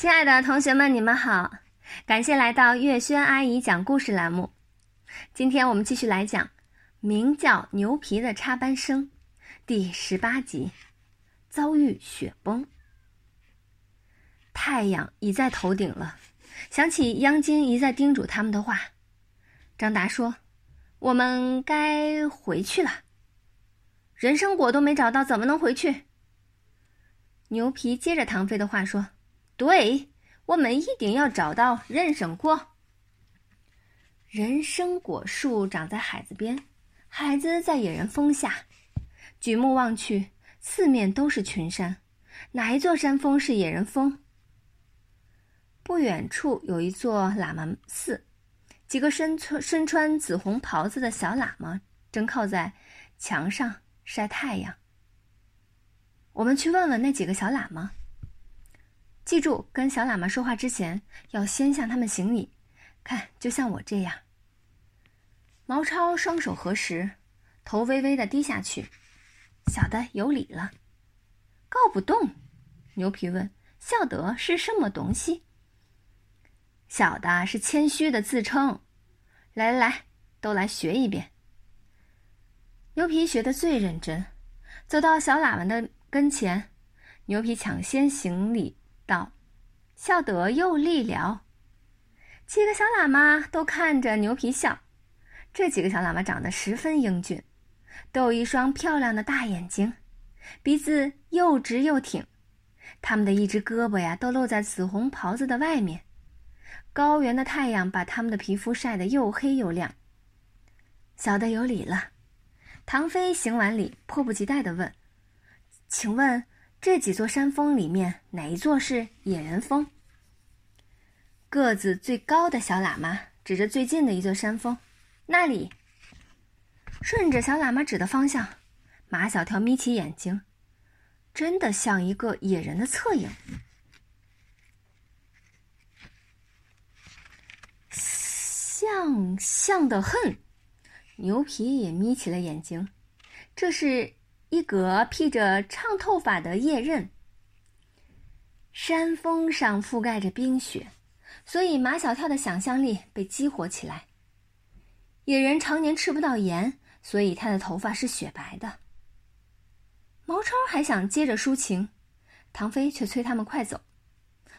亲爱的同学们，你们好！感谢来到月轩阿姨讲故事栏目。今天我们继续来讲《名叫牛皮的插班生》第十八集：遭遇雪崩。太阳已在头顶了，想起央金一再叮嘱他们的话，张达说：“我们该回去了。人参果都没找到，怎么能回去？”牛皮接着唐飞的话说。对，我们一定要找到人参果。人参果树长在海子边，海子在野人峰下。举目望去，四面都是群山，哪一座山峰是野人峰？不远处有一座喇嘛寺，几个身穿身穿紫红袍子的小喇嘛正靠在墙上晒太阳。我们去问问那几个小喇嘛。记住，跟小喇嘛说话之前要先向他们行礼，看，就像我这样。毛超双手合十，头微微的低下去。小的有礼了。告不动。牛皮问：“孝德是什么东西？”小的是谦虚的自称。来来来，都来学一遍。牛皮学的最认真，走到小喇嘛的跟前，牛皮抢先行礼。道：“孝德又立了。”几个小喇嘛都看着牛皮笑。这几个小喇嘛长得十分英俊，都有一双漂亮的大眼睛，鼻子又直又挺。他们的一只胳膊呀，都露在紫红袍子的外面。高原的太阳把他们的皮肤晒得又黑又亮。小的有礼了。唐飞行完礼，迫不及待地问：“请问？”这几座山峰里面，哪一座是野人峰？个子最高的小喇嘛指着最近的一座山峰，那里。顺着小喇嘛指的方向，马小跳眯起眼睛，真的像一个野人的侧影，像像的很。牛皮也眯起了眼睛，这是。一格披着长头发的野人，山峰上覆盖着冰雪，所以马小跳的想象力被激活起来。野人常年吃不到盐，所以他的头发是雪白的。毛超还想接着抒情，唐飞却催他们快走，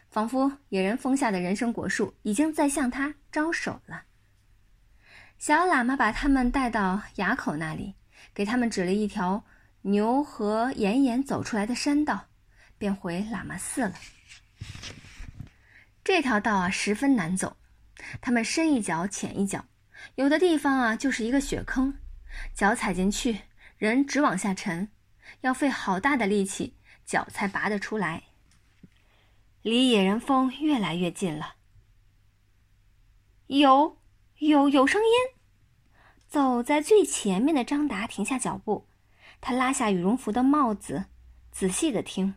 仿佛野人峰下的人参果树已经在向他招手了。小喇嘛把他们带到崖口那里，给他们指了一条。牛和岩岩走出来的山道，便回喇嘛寺了。这条道啊，十分难走，他们深一脚浅一脚，有的地方啊就是一个雪坑，脚踩进去，人直往下沉，要费好大的力气，脚才拔得出来。离野人峰越来越近了，有有有声音。走在最前面的张达停下脚步。他拉下羽绒服的帽子，仔细的听。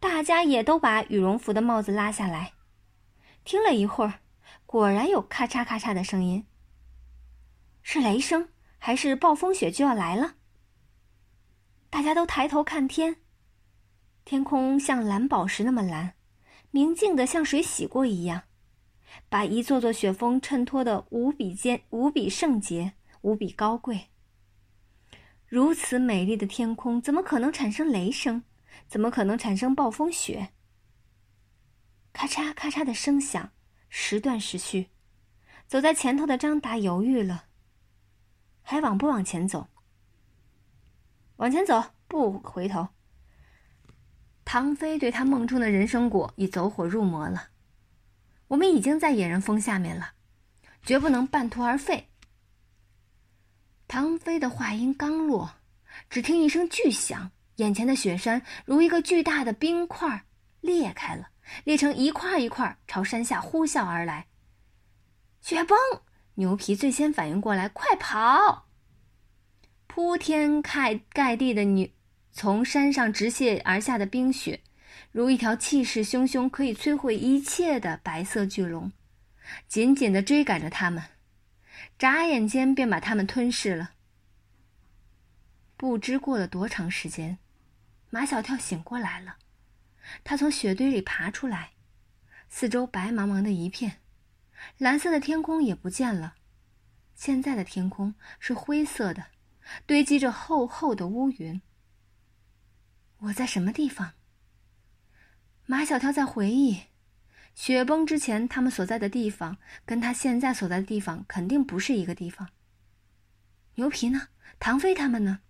大家也都把羽绒服的帽子拉下来，听了一会儿，果然有咔嚓咔嚓的声音。是雷声，还是暴风雪就要来了？大家都抬头看天，天空像蓝宝石那么蓝，明净的像水洗过一样，把一座座雪峰衬托的无比坚、无比圣洁、无比高贵。如此美丽的天空，怎么可能产生雷声？怎么可能产生暴风雪？咔嚓咔嚓的声响，时断时续。走在前头的张达犹豫了，还往不往前走？往前走，不回头。唐飞对他梦中的人参果已走火入魔了。我们已经在野人峰下面了，绝不能半途而废。唐飞的话音刚落，只听一声巨响，眼前的雪山如一个巨大的冰块裂开了，裂成一块一块，朝山下呼啸而来。雪崩！牛皮最先反应过来，快跑！铺天盖盖地的牛，从山上直泻而下的冰雪，如一条气势汹汹、可以摧毁一切的白色巨龙，紧紧地追赶着他们。眨眼间便把他们吞噬了。不知过了多长时间，马小跳醒过来了。他从雪堆里爬出来，四周白茫茫的一片，蓝色的天空也不见了。现在的天空是灰色的，堆积着厚厚的乌云。我在什么地方？马小跳在回忆，雪崩之前他们所在的地方，跟他现在所在的地方肯定不是一个地方。牛皮呢？唐飞他们呢？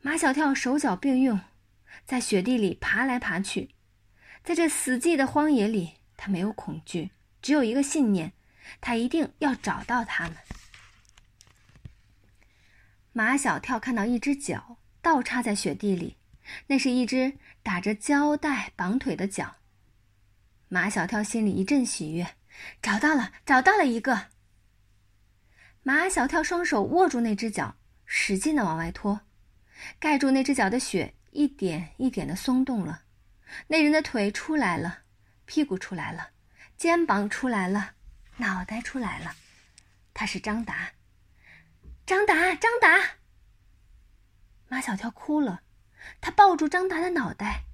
马小跳手脚并用，在雪地里爬来爬去，在这死寂的荒野里，他没有恐惧，只有一个信念：他一定要找到他们。马小跳看到一只脚倒插在雪地里。那是一只打着胶带绑腿的脚。马小跳心里一阵喜悦，找到了，找到了一个。马小跳双手握住那只脚，使劲的往外拖，盖住那只脚的雪一点一点的松动了。那人的腿出来了，屁股出来了，肩膀出来了，脑袋出来了。他是张达，张达，张达。马小跳哭了。他抱住张达的脑袋，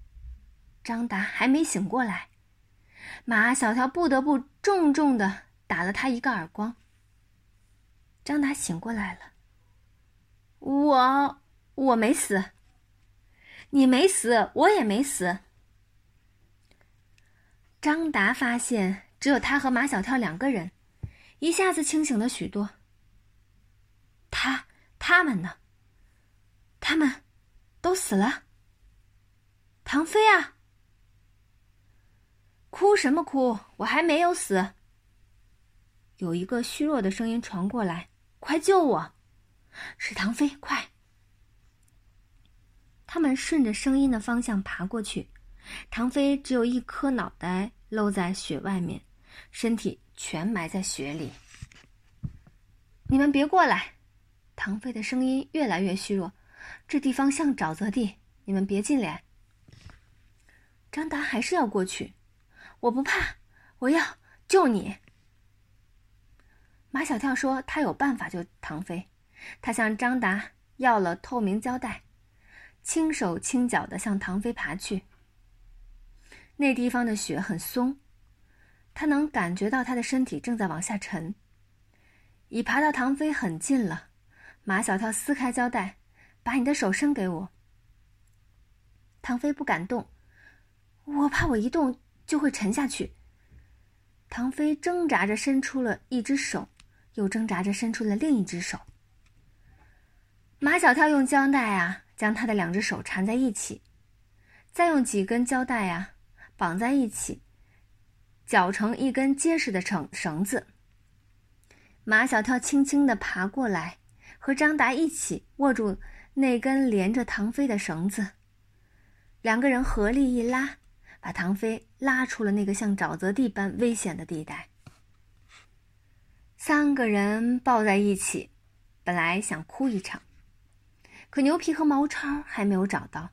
张达还没醒过来，马小跳不得不重重的打了他一个耳光。张达醒过来了，我我没死，你没死，我也没死。张达发现只有他和马小跳两个人，一下子清醒了许多。他他们呢？他们。都死了。唐飞啊，哭什么哭？我还没有死。有一个虚弱的声音传过来：“快救我！”是唐飞，快！他们顺着声音的方向爬过去。唐飞只有一颗脑袋露在雪外面，身体全埋在雪里。你们别过来！唐飞的声音越来越虚弱。这地方像沼泽地，你们别进来。张达还是要过去，我不怕，我要救你。马小跳说他有办法救唐飞，他向张达要了透明胶带，轻手轻脚的向唐飞爬去。那地方的雪很松，他能感觉到他的身体正在往下沉，已爬到唐飞很近了。马小跳撕开胶带。把你的手伸给我。唐飞不敢动，我怕我一动就会沉下去。唐飞挣扎着伸出了一只手，又挣扎着伸出了另一只手。马小跳用胶带啊将他的两只手缠在一起，再用几根胶带啊绑在一起，绞成一根结实的绳绳子。马小跳轻轻地爬过来，和张达一起握住。那根连着唐飞的绳子，两个人合力一拉，把唐飞拉出了那个像沼泽地般危险的地带。三个人抱在一起，本来想哭一场，可牛皮和毛超还没有找到。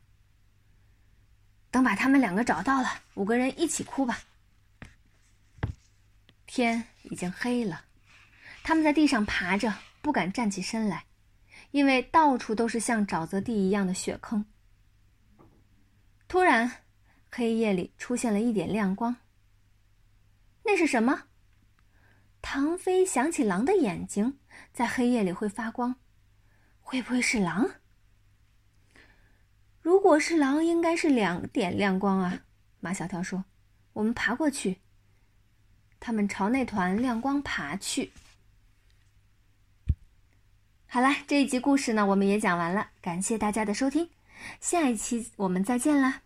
等把他们两个找到了，五个人一起哭吧。天已经黑了，他们在地上爬着，不敢站起身来。因为到处都是像沼泽地一样的雪坑。突然，黑夜里出现了一点亮光。那是什么？唐飞想起狼的眼睛在黑夜里会发光，会不会是狼？如果是狼，应该是两点亮光啊！马小跳说：“我们爬过去。”他们朝那团亮光爬去。好了，这一集故事呢，我们也讲完了，感谢大家的收听，下一期我们再见啦。